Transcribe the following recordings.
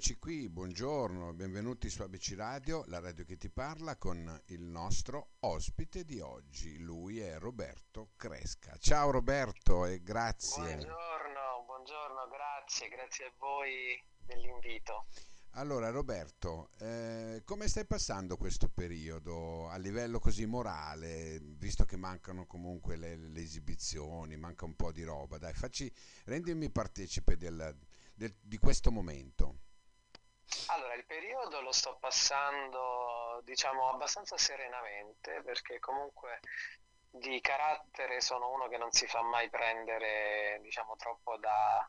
eccoci qui, buongiorno, benvenuti su ABC Radio, la radio che ti parla con il nostro ospite di oggi, lui è Roberto Cresca. Ciao Roberto e grazie. Buongiorno, buongiorno, grazie, grazie a voi dell'invito. Allora Roberto, eh, come stai passando questo periodo a livello così morale, visto che mancano comunque le, le esibizioni, manca un po' di roba, dai, facci, rendimi partecipe del, del, di questo momento. Allora, il periodo lo sto passando, diciamo, abbastanza serenamente, perché comunque di carattere sono uno che non si fa mai prendere, diciamo, troppo da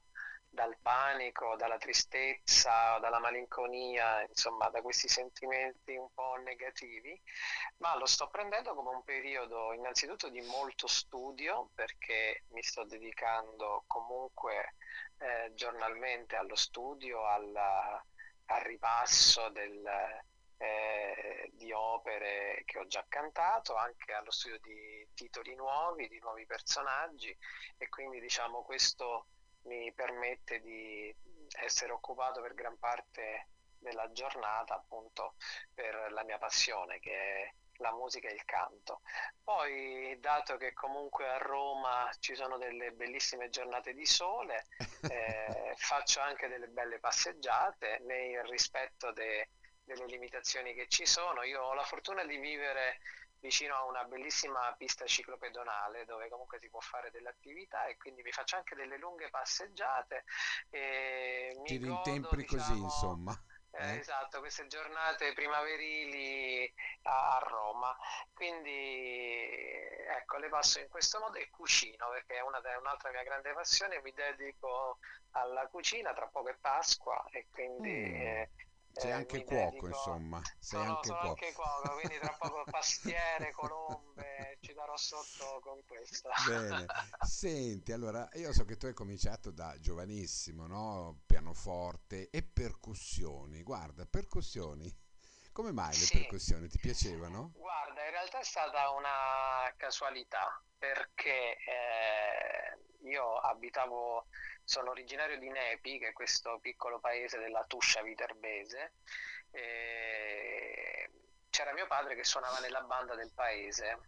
dal panico, dalla tristezza, dalla malinconia, insomma da questi sentimenti un po' negativi, ma lo sto prendendo come un periodo innanzitutto di molto studio perché mi sto dedicando comunque eh, giornalmente allo studio, alla, al ripasso del, eh, di opere che ho già cantato, anche allo studio di titoli nuovi, di nuovi personaggi e quindi diciamo questo mi permette di essere occupato per gran parte della giornata appunto per la mia passione che è la musica e il canto. Poi, dato che comunque a Roma ci sono delle bellissime giornate di sole, eh, faccio anche delle belle passeggiate nel rispetto de, delle limitazioni che ci sono. Io ho la fortuna di vivere vicino a una bellissima pista ciclopedonale dove comunque si può fare delle attività e quindi mi faccio anche delle lunghe passeggiate e mi ti rintempri diciamo, così insomma eh, eh? esatto queste giornate primaverili a, a, Roma quindi ecco le passo in questo modo e cucino perché è una, un'altra mia grande passione mi dedico alla cucina tra poco è Pasqua e quindi mm. eh, sei eh, anche cuoco, dedico... insomma. Sei no, anche sono cuoco. anche cuoco, quindi tra poco pastiere, colombe, ci darò sotto con questo. Bene. Senti, allora, io so che tu hai cominciato da giovanissimo, no? Pianoforte e percussioni. Guarda, percussioni. Come mai le sì. percussioni ti piacevano? Guarda, in realtà è stata una casualità perché eh, io abitavo sono originario di Nepi, che è questo piccolo paese della Tuscia Viterbese. E c'era mio padre che suonava nella banda del paese.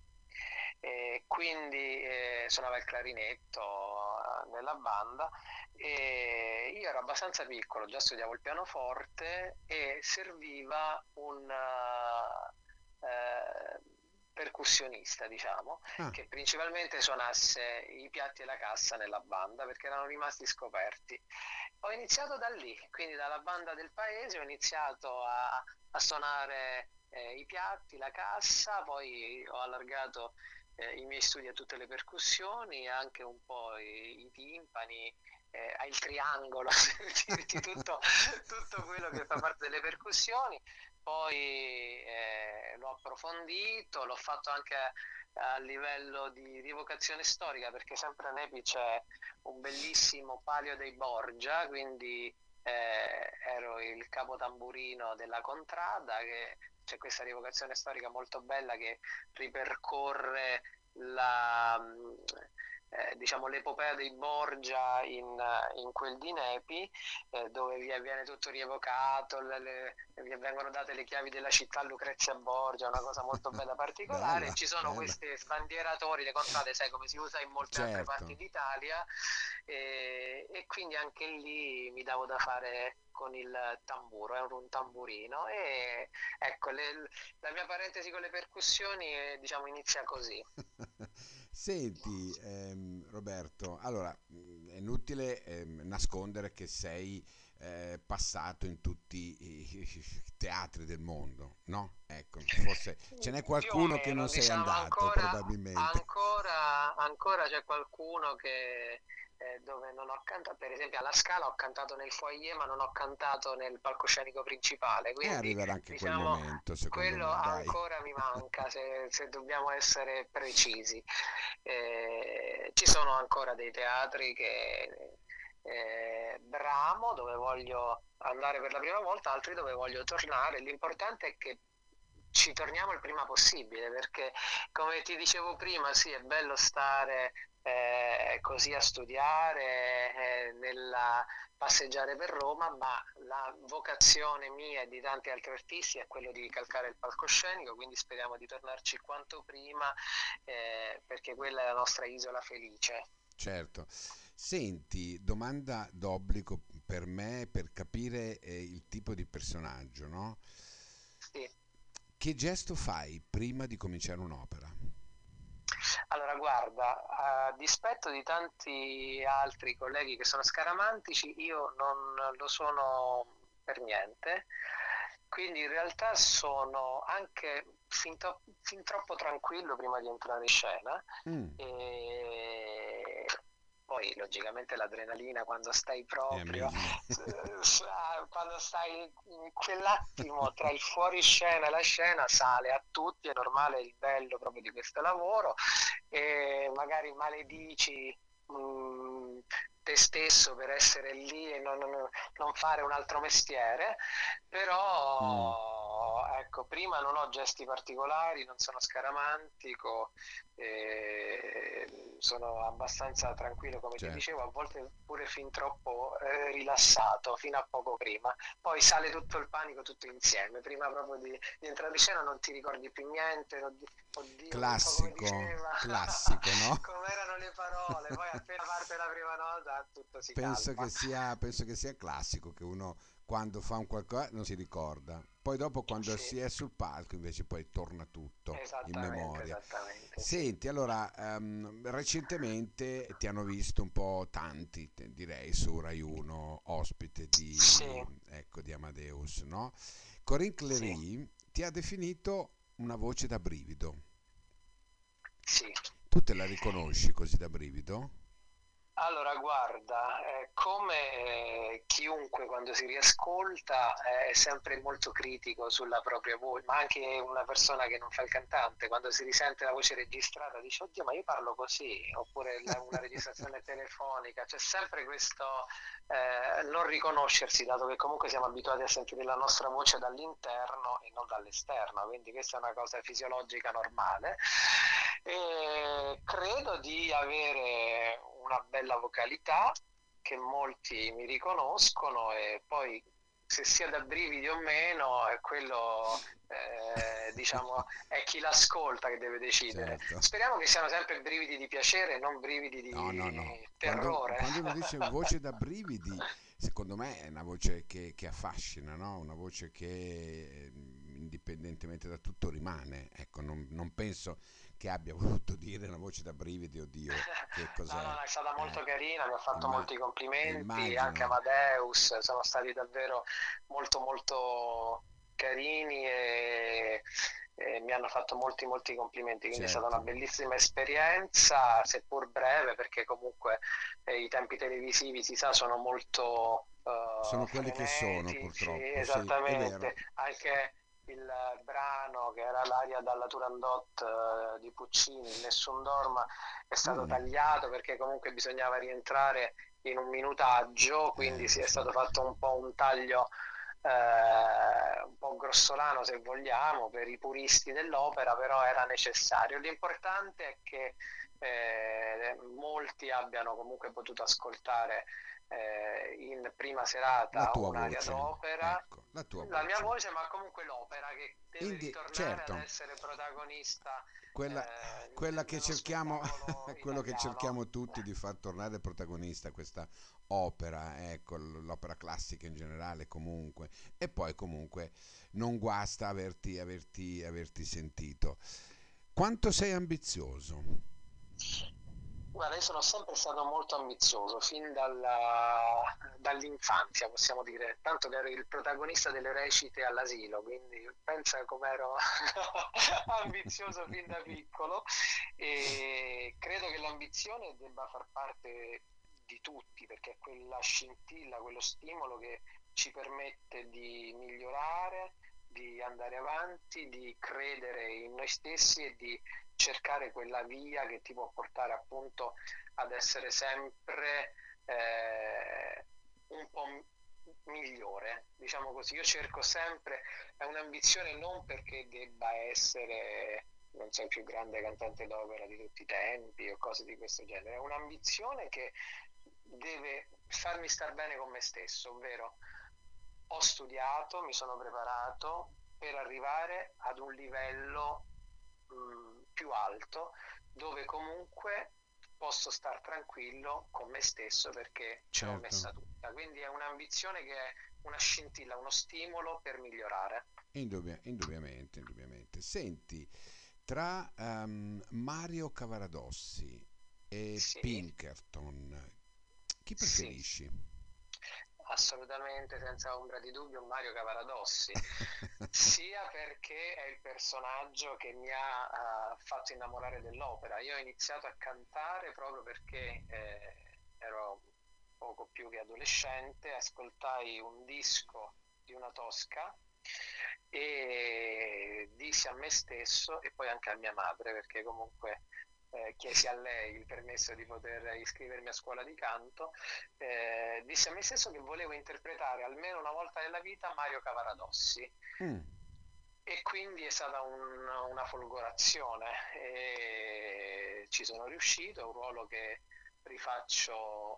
E quindi eh, suonava il clarinetto eh, nella banda e io ero abbastanza piccolo, già studiavo il pianoforte e serviva un uh, uh, percussionista, diciamo, ah. che principalmente suonasse i piatti e la cassa nella banda perché erano rimasti scoperti. Ho iniziato da lì, quindi dalla banda del paese ho iniziato a, a suonare eh, i piatti, la cassa, poi ho allargato eh, i miei studi a tutte le percussioni, anche un po' i, i timpani, eh, il triangolo, tutto, tutto quello che fa parte delle percussioni poi eh, l'ho approfondito, l'ho fatto anche a livello di rievocazione storica perché sempre a Nepi c'è un bellissimo palio dei Borgia, quindi eh, ero il capo tamburino della contrada, che c'è questa rievocazione storica molto bella che ripercorre la, eh, diciamo, l'epopea dei Borgia in, in quel di Nepi, eh, dove vi viene tutto rievocato, le, le, vi vengono date le chiavi della città a Lucrezia Borgia, una cosa molto bella particolare. bella, Ci sono bella. questi sbandieratori, le contrade, sai come si usa in molte certo. altre parti d'Italia, e, e quindi anche lì mi davo da fare con il tamburo, è un tamburino e ecco le, la mia parentesi con le percussioni diciamo inizia così. Senti ehm, Roberto, allora è inutile ehm, nascondere che sei eh, passato in tutti i teatri del mondo, no? Ecco, forse ce n'è qualcuno meno, che non diciamo, sei andato ancora, probabilmente. Ancora, ancora c'è qualcuno che eh, dove non ho cantato, per esempio alla Scala ho cantato nel foyer ma non ho cantato nel palcoscenico principale. Eh, quindi, e arriverà anche diciamo, quel momento, quello me. Ancora mi manca, se, se, dobbiamo essere precisi. Eh, ci sono ancora dei teatri che eh, bramo, dove voglio andare per la prima volta, altri dove voglio tornare. L'importante è che ci torniamo il prima possibile perché come ti dicevo prima sì è bello stare eh, così a studiare, eh, nella passeggiare per Roma, ma la vocazione mia e di tanti altri artisti è quello di calcare il palcoscenico, quindi speriamo di tornarci quanto prima eh, perché quella è la nostra isola felice. Certo. Senti, domanda d'obbligo per me per capire eh, il tipo di personaggio, no? Sì. Che gesto fai prima di cominciare un'opera? Allora, guarda, a dispetto di tanti altri colleghi che sono scaramantici, io non lo sono per niente. Quindi in realtà sono anche fin, to- fin troppo tranquillo prima di entrare in scena. Mm. E poi logicamente l'adrenalina quando stai proprio, quando stai in quell'attimo tra il fuoriscena e la scena sale a tutti, è normale il bello proprio di questo lavoro e magari maledici mh, mm, te stesso per essere lì e non, non, non fare un altro mestiere, però mm. Ecco, prima non ho gesti particolari, non sono scaramantico, eh, sono abbastanza tranquillo come certo. ti dicevo, a volte pure fin troppo eh, rilassato, fino a poco prima, poi sale tutto il panico tutto insieme, prima proprio di, di entrare in scena non ti ricordi più niente, oddio, classico, classico, no? come erano le parole, poi appena parte la prima nota tutto si penso che, sia, penso che sia classico che uno quando fa un qualcosa non si ricorda. Poi dopo quando sì. si è sul palco invece poi torna tutto in memoria. Senti, sì. allora um, recentemente ti hanno visto un po' tanti, direi, su Rai 1, ospite di, sì. ecco, di Amadeus, no? Corinne Clery ti ha definito una voce da brivido. Sì. Tu te la riconosci così da brivido? Allora, guarda, eh, come eh, chiunque quando si riascolta eh, è sempre molto critico sulla propria voce, ma anche una persona che non fa il cantante, quando si risente la voce registrata dice, oddio, ma io parlo così, oppure la, una registrazione telefonica, c'è sempre questo eh, non riconoscersi, dato che comunque siamo abituati a sentire la nostra voce dall'interno e non dall'esterno, quindi questa è una cosa fisiologica normale. E credo di avere una bella vocalità che molti mi riconoscono e poi se sia da brividi o meno è quello eh, diciamo è chi l'ascolta che deve decidere certo. speriamo che siano sempre brividi di piacere non brividi di no, no, no. terrore quando, quando uno dice voce da brividi secondo me è una voce che, che affascina no? una voce che indipendentemente da tutto rimane ecco non, non penso che abbia voluto dire una voce da brividi, oddio, che cos'è? no, no, è stata molto eh, carina, mi ha fatto imma- molti complimenti, immagino. anche Amadeus, sono stati davvero molto molto carini e, e mi hanno fatto molti molti complimenti, quindi certo. è stata una certo. bellissima esperienza, seppur breve, perché comunque eh, i tempi televisivi si sa sono molto... Uh, sono quelli che sono purtroppo. Sì, esattamente, sì, anche il brano che era l'aria dalla Turandot uh, di Puccini, Nessun Dorma, è stato mm. tagliato perché comunque bisognava rientrare in un minutaggio, quindi eh, sì, è stato fatto un po' un taglio eh, un po' grossolano se vogliamo per i puristi dell'opera, però era necessario. L'importante è che eh, molti abbiano comunque potuto ascoltare eh, in prima serata un'aria voce. d'opera, ecco, la, la mia voce, ma comunque l'opera che deve Indi- ritornare certo. ad essere protagonista. Quella, eh, quella che cerchiamo, quello che cerchiamo tutti di far tornare protagonista questa opera, ecco, l'opera classica in generale comunque, e poi comunque non guasta averti, averti, averti sentito. Quanto sei ambizioso? Guarda, io sono sempre stato molto ambizioso, fin dalla, dall'infanzia possiamo dire, tanto che ero il protagonista delle recite all'asilo, quindi pensa com'ero ambizioso fin da piccolo. E credo che l'ambizione debba far parte di tutti, perché è quella scintilla, quello stimolo che ci permette di migliorare, di andare avanti, di credere in noi stessi e di cercare quella via che ti può portare appunto ad essere sempre eh, un po' migliore, diciamo così. Io cerco sempre, è un'ambizione non perché debba essere non so, il più grande cantante d'opera di tutti i tempi o cose di questo genere. È un'ambizione che deve farmi star bene con me stesso, ovvero ho studiato, mi sono preparato per arrivare ad un livello mh, mm, più alto dove comunque posso star tranquillo con me stesso perché ce l'ho certo. messa tutta. Quindi è un'ambizione che è una scintilla, uno stimolo per migliorare. Indubbia, indubbiamente, indubbiamente. Senti, tra um, Mario Cavaradossi e sì. Pinkerton, chi preferisci? Sì. Assolutamente, senza ombra di dubbio, Mario Cavaradossi, sia perché è il personaggio che mi ha uh, fatto innamorare dell'opera. Io ho iniziato a cantare proprio perché eh, ero poco più che adolescente, ascoltai un disco di una tosca e dissi a me stesso e poi anche a mia madre, perché comunque eh, chiesi a lei il permesso di poter iscrivermi a scuola di canto, eh, dissi a me stesso che volevo interpretare almeno una volta nella vita Mario Cavaradossi. Mm. E quindi è stata un, una folgorazione e ci sono riuscito, è un ruolo che rifaccio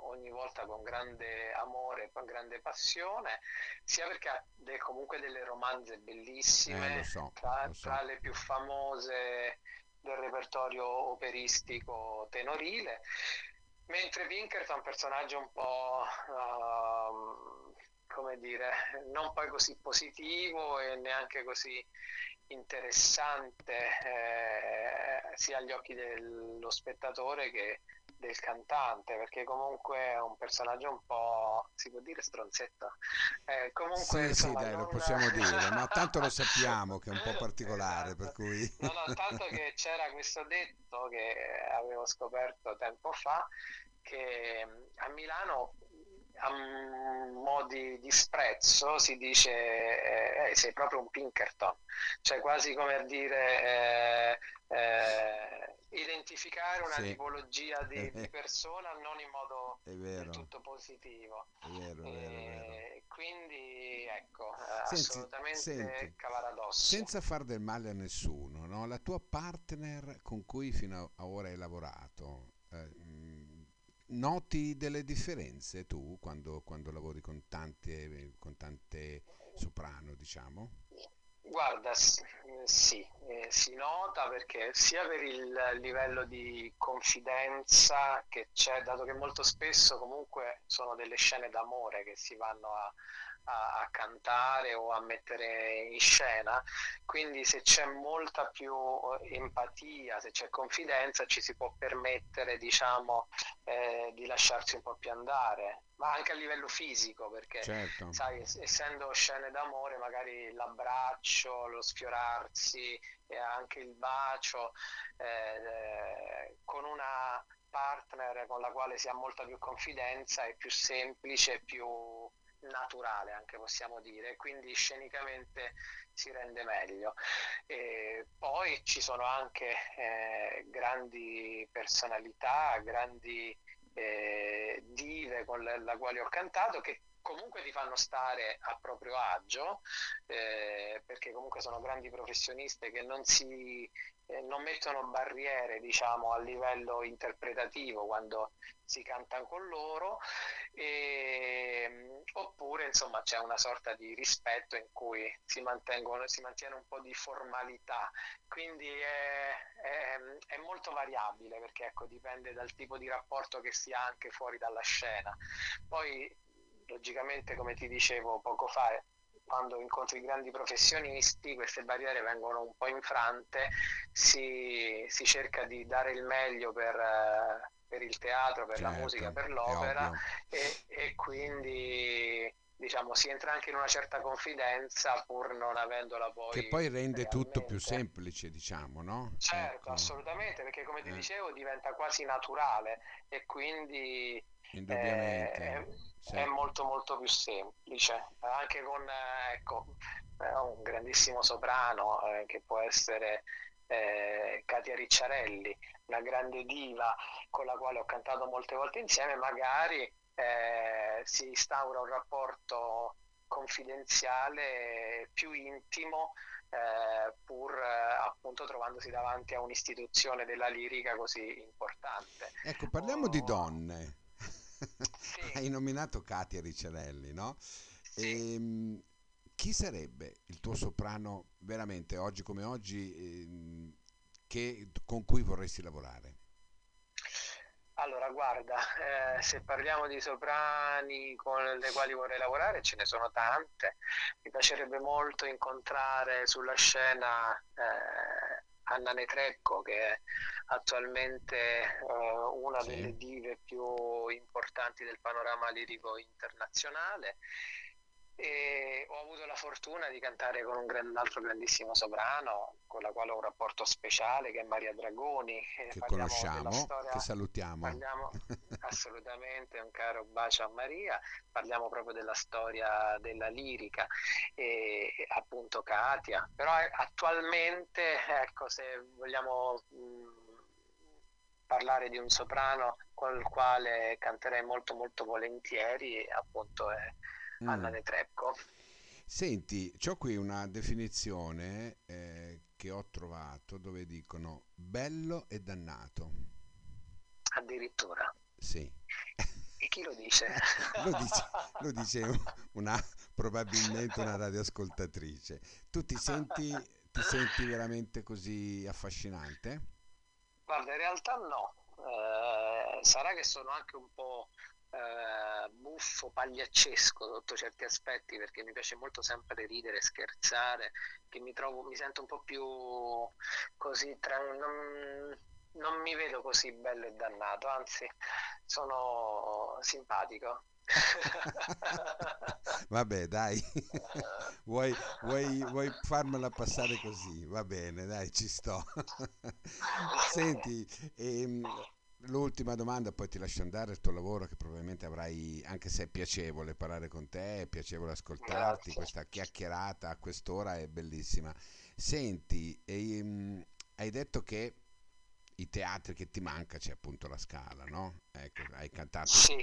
ogni volta con grande amore, con grande passione, sia perché ha de, comunque delle romanze bellissime, eh, so, tra, so. tra, le più famose del repertorio operistico tenorile, mentre Pinkerton è un personaggio un po'... Uh, come dire, non poi così positivo e neanche così interessante eh, sia agli occhi dello spettatore che del cantante, perché comunque è un personaggio un po', si può dire stronzetto. Eh, comunque, sì, insomma, sì, dai, non... lo possiamo dire, ma tanto lo sappiamo che è un po' particolare, esatto. per cui... No, no, tanto che c'era questo detto che avevo scoperto tempo fa, che a Milano a mo' di disprezzo si dice eh, eh, sei proprio un Pinkerton, cioè quasi come a dire eh, eh, identificare una sì. tipologia di, di, persona non in modo del tutto positivo. È vero, è vero, è vero. Quindi ecco, senti, assolutamente senti, cavaradossi. Senza far del male a nessuno, no? la tua partner con cui fino a ora hai lavorato, eh, noti delle differenze tu quando, quando lavori con tante, con tante soprano, diciamo? Guarda, sì, eh, si nota perché sia per il livello di confidenza che c'è, dato che molto spesso comunque sono delle scene d'amore che si vanno a, a, a, cantare o a mettere in scena, quindi se c'è molta più eh, empatia, se c'è confidenza, ci si può permettere diciamo, eh, di lasciarsi un po' più andare, ma anche a livello fisico, perché certo. sai, essendo scene d'amore, magari l'abbraccio, lo sfiorarsi e anche il bacio, eh, con una partner con la quale si ha molta più confidenza è più semplice, più naturale anche possiamo dire, quindi scenicamente si rende meglio. E poi ci sono anche eh, grandi personalità, grandi eh, dive con le, la quale ho cantato che comunque ti fanno stare a proprio agio eh, perché comunque sono grandi professioniste che non si eh, non mettono barriere diciamo a livello interpretativo quando si canta con loro e, oppure insomma c'è una sorta di rispetto in cui si, si mantiene un po' di formalità. Quindi è, è, è, molto variabile perché ecco dipende dal tipo di rapporto che si ha anche fuori dalla scena. Poi logicamente come ti dicevo poco fa quando incontri grandi professionisti queste barriere vengono un po' infrante, si, si cerca di dare il meglio per, per il teatro, per certo, la musica, per l'opera e, e, quindi diciamo si entra anche in una certa confidenza pur non avendola poi che poi rende realmente. tutto più semplice diciamo no? certo ecco. assolutamente perché come ti eh. dicevo diventa quasi naturale e quindi indubbiamente eh, sì. è molto molto più semplice anche con eh, ecco, eh, un grandissimo soprano eh, che può essere eh, Katia Ricciarelli una grande diva con la quale ho cantato molte volte insieme magari eh, si instaura un rapporto confidenziale più intimo eh, pur appunto appunto trovandosi davanti a un'istituzione della lirica così importante. Ecco, parliamo oh. di donne. Sì. Hai nominato Katia Ricciarelli, no? Sì. E, ehm, chi sarebbe il tuo soprano veramente oggi come oggi eh, che, con cui vorresti lavorare? Allora, guarda, eh, se parliamo di soprani con le quali vorrei lavorare, ce ne sono tante. Mi piacerebbe molto incontrare sulla scena eh, Anna Netrecco, che è attualmente eh, una sì. delle dive più importanti del panorama lirico internazionale e ho avuto la fortuna di cantare con un, gran, un, altro grandissimo soprano con la quale ho un rapporto speciale che è Maria Dragoni. Che conosciamo, storia, che salutiamo. Parliamo assolutamente un caro bacio a Maria. Parliamo proprio della storia della lirica e appunto Katia. Però eh, attualmente ecco se vogliamo mh, parlare di un soprano con il quale canterei molto molto volentieri appunto è mm. Anna Netrebko. Senti, ho qui una definizione eh, che ho trovato dove dicono bello e dannato. Addirittura. Sì. E chi lo dice? lo dice, lo dice una, probabilmente una radioascoltatrice. Tu ti senti, ti senti veramente così affascinante? Guarda, in realtà no. Eh, sarà che sono anche un po' eh, buffo, pagliaccesco sotto certi aspetti perché mi piace molto sempre ridere, scherzare, che mi trovo, mi sento un po' più così, tra, non, non mi vedo così bello e dannato, anzi sono simpatico. Vabbè, dai, vuoi, vuoi, vuoi, farmela passare così? Va bene, dai, ci sto. Senti, ehm, l'ultima domanda, poi ti lascio andare il tuo lavoro che probabilmente avrai, anche se è piacevole parlare con te, è piacevole ascoltarti, Grazie. questa chiacchierata a quest'ora è bellissima. Senti, ehm, hai detto che i teatri che ti manca c'è appunto la Scala, no? Ecco, hai cantato sì.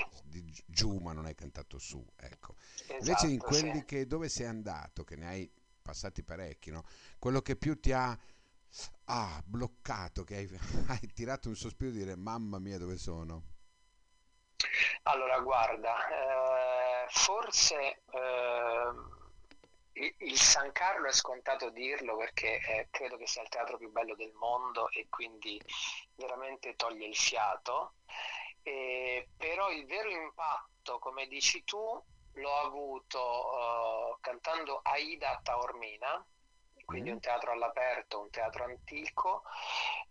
giù ma non hai cantato su, ecco. Esatto, Invece in quelli sì. che dove sei andato, che ne hai passati parecchi, no? Quello che più ti ha ah, bloccato, che hai, hai tirato un sospiro di dire mamma mia dove sono? Allora, guarda, eh, forse eh, il San Carlo è scontato dirlo perché eh, credo che sia il teatro più bello del mondo e quindi veramente toglie il fiato, però il vero impatto, come dici tu, l'ho avuto uh, cantando Aida a Taormina quindi mm. un teatro all'aperto, un teatro antico.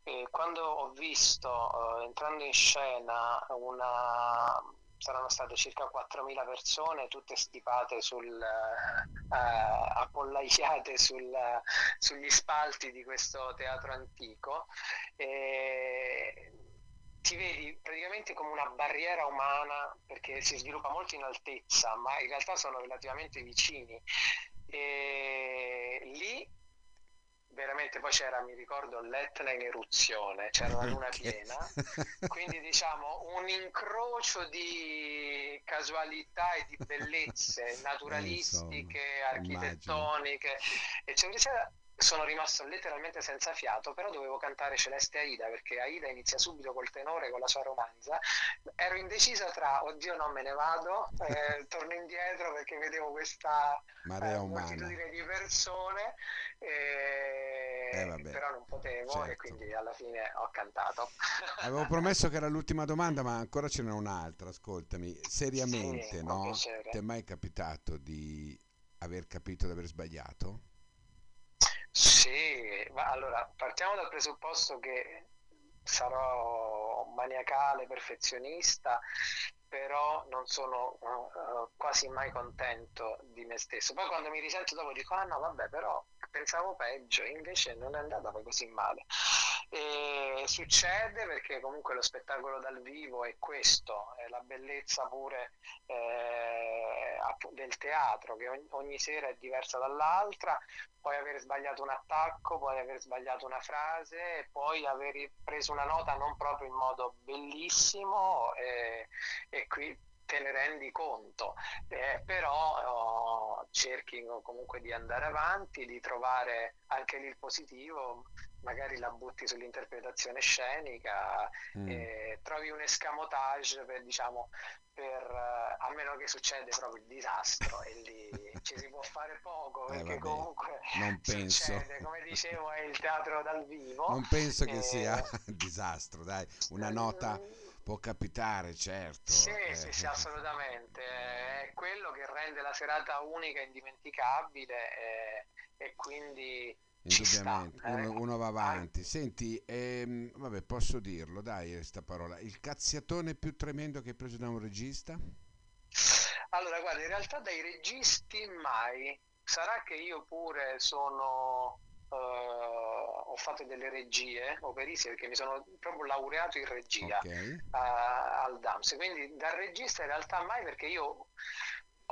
E quando ho visto uh, entrando in scena una saranno state circa 4.000 persone, tutte stipate sul, uh, appollaiate sul, sugli spalti di questo teatro antico. E ti vedi praticamente come una barriera umana perché si sviluppa molto in altezza, ma in realtà sono relativamente vicini. E lì veramente poi c'era, mi ricordo, l'Etna in eruzione, c'era la luna piena, quindi diciamo un incrocio di casualità e di bellezze naturalistiche, eh, architettoniche, eccetera, eccetera. Sono rimasto letteralmente senza fiato, però dovevo cantare Celeste Aida perché Aida inizia subito col tenore, con la sua romanza. Ero indecisa tra oddio non me ne vado, eh, torno indietro perché vedevo questa Marea eh, moltitudine di persone e... Eh, però non potevo certo. e quindi alla fine ho cantato. Avevo promesso che era l'ultima domanda, ma ancora ce n'è un'altra. Ascoltami, seriamente, sì, no? Ti è mai capitato di aver capito di aver sbagliato? Sì, ma allora partiamo dal presupposto che sarò maniacale, perfezionista, però non sono uh, quasi mai contento di me stesso. Poi quando mi risento dopo dico, ah no, vabbè, però pensavo peggio, invece non è andata poi così male. E succede perché comunque lo spettacolo dal vivo è questo, è la bellezza pure eh, del teatro, che ogni, sera è diversa dall'altra, puoi aver sbagliato un attacco, puoi aver sbagliato una frase, puoi aver preso una nota non proprio in modo bellissimo e, e qui te ne rendi conto, eh, però oh, cerchi comunque di andare avanti, di trovare anche lì il positivo, magari la butti sull'interpretazione scenica, mm. eh, trovi un escamotage per, diciamo, per, eh, a meno che succede proprio il disastro e lì ci si può fare poco eh, perché eh, comunque non penso. Succede, come dicevo è il teatro dal vivo. Non penso che sia disastro, dai, una nota può capitare, certo. Sì, eh. sì, sì, assolutamente. È quello che rende la serata unica e indimenticabile e, e quindi Indubbiamente, sta, uno, eh. uno, va avanti. Senti, ehm, vabbè, posso dirlo, dai, questa parola. Il cazziatone più tremendo che hai preso da un regista? Allora, guarda, in realtà dai registi mai. Sarà che io pure sono... Uh, ho fatto delle regie operistiche perché mi sono proprio laureato in regia okay. uh, al DAMS quindi dal regista in realtà mai perché io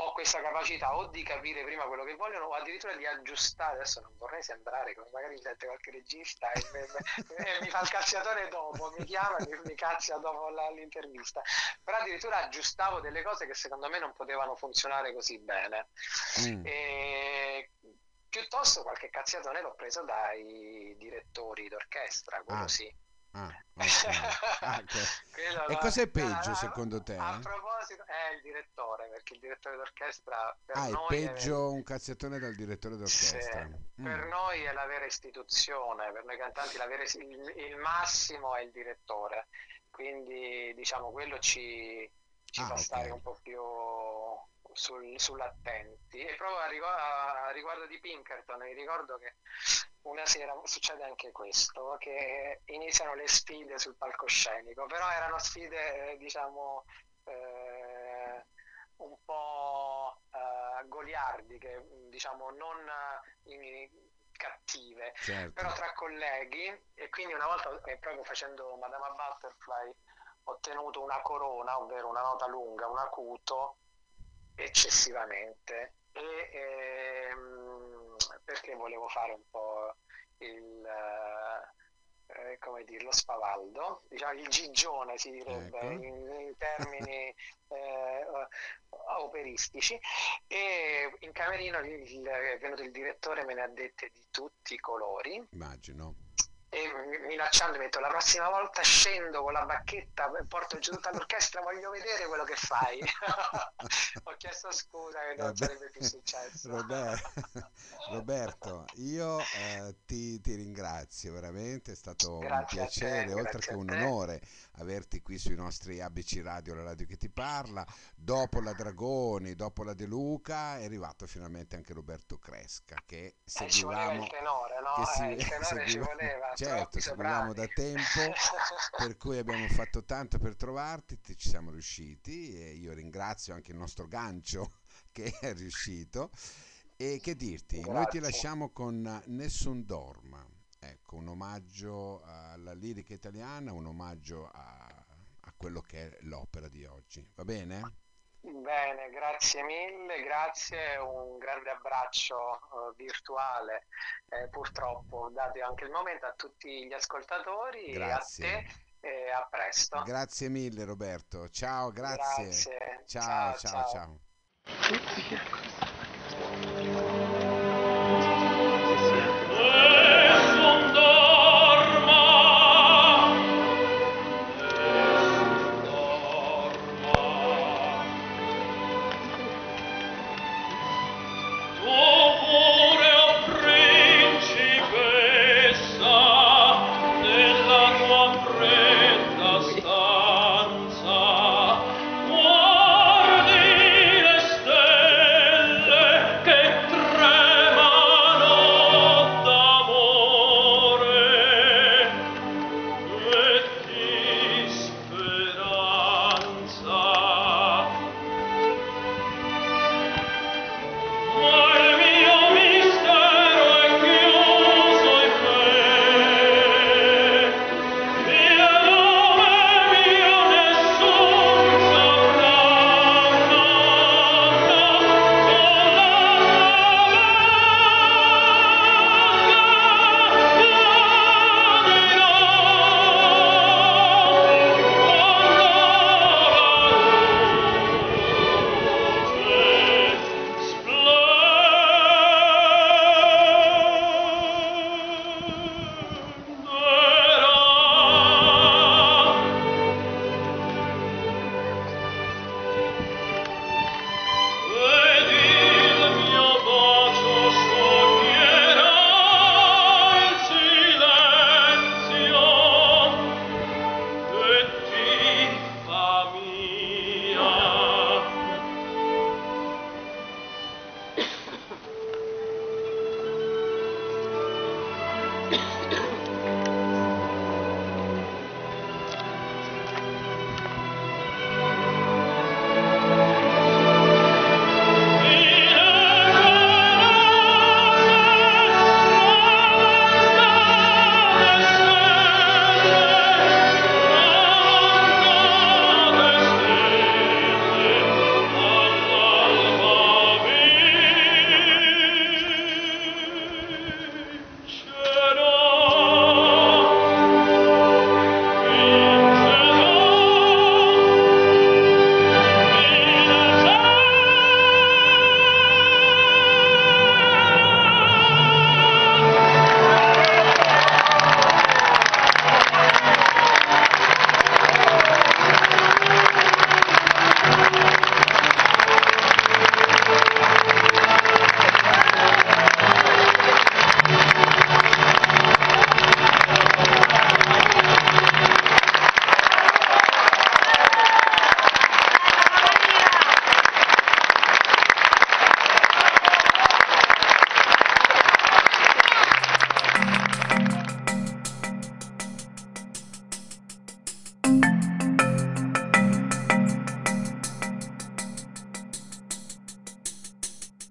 ho questa capacità o di capire prima quello che vogliono o addirittura di aggiustare, adesso non vorrei sembrare come magari sente qualche regista e, me, e mi fa il cazziatore dopo, mi chiama e mi, mi cazzia dopo la, l'intervista, però addirittura aggiustavo delle cose che secondo me non potevano funzionare così bene. Mm. E, piuttosto qualche cazziatone l'ho preso dai direttori d'orchestra, quello ah. sì. Ah, okay. ah, okay. e cos'è peggio secondo te? A proposito, è il direttore, perché il direttore d'orchestra per ah, noi è peggio è... un cazzettone dal direttore d'orchestra. Sì, mm. Per noi è la vera istituzione, per noi cantanti vera, il, il, massimo è il direttore, quindi diciamo quello ci, ci ah, fa okay. stare un po' più sul, sull'attenti. E proprio a riguardo, a riguardo di Pinkerton, mi ricordo che una sera succede anche questo, che iniziano le sfide sul palcoscenico, però erano sfide, diciamo, eh, un po' eh, goliardiche, diciamo, non in, cattive, certo. però tra colleghi, e quindi una volta, eh, proprio facendo Madama Butterfly, ho ottenuto una corona, ovvero una nota lunga, un acuto, eccessivamente e ehm, perché volevo fare un po' il eh, come dire, lo spavaldo, diciamo il gigione si direbbe ecco. in, in, termini eh, operistici. E in camerino il, è venuto il direttore me ne ha dette di tutti i colori. Immagino e minacciando mi ha detto la prossima volta scendo con la bacchetta porto giù tutta l'orchestra voglio vedere quello che fai ho chiesto scusa che non Vabbè. sarebbe più successo Roberto, io eh, ti, ti, ringrazio veramente è stato grazie un piacere te, oltre che un onore averti qui sui nostri ABC Radio la radio che ti parla dopo la Dragoni dopo la De Luca è arrivato finalmente anche Roberto Cresca che seguivamo eh, il tenore no? che si, eh, il tenore seguiva, ci voleva certo, seguivamo da tempo, per cui abbiamo fatto tanto per trovarti, ci siamo riusciti e io ringrazio anche il nostro gancio che è riuscito. E che dirti, Grazie. noi ti lasciamo con Nessun Dorma, ecco, un omaggio alla lirica italiana, un omaggio a, a quello che è l'opera di oggi, va bene? Bene, grazie mille, grazie, un grande abbraccio uh, virtuale, eh, purtroppo dato anche il momento a tutti gli ascoltatori, grazie. a te e a presto. Grazie mille Roberto, ciao, grazie. grazie. ciao, ciao. ciao. ciao. ciao.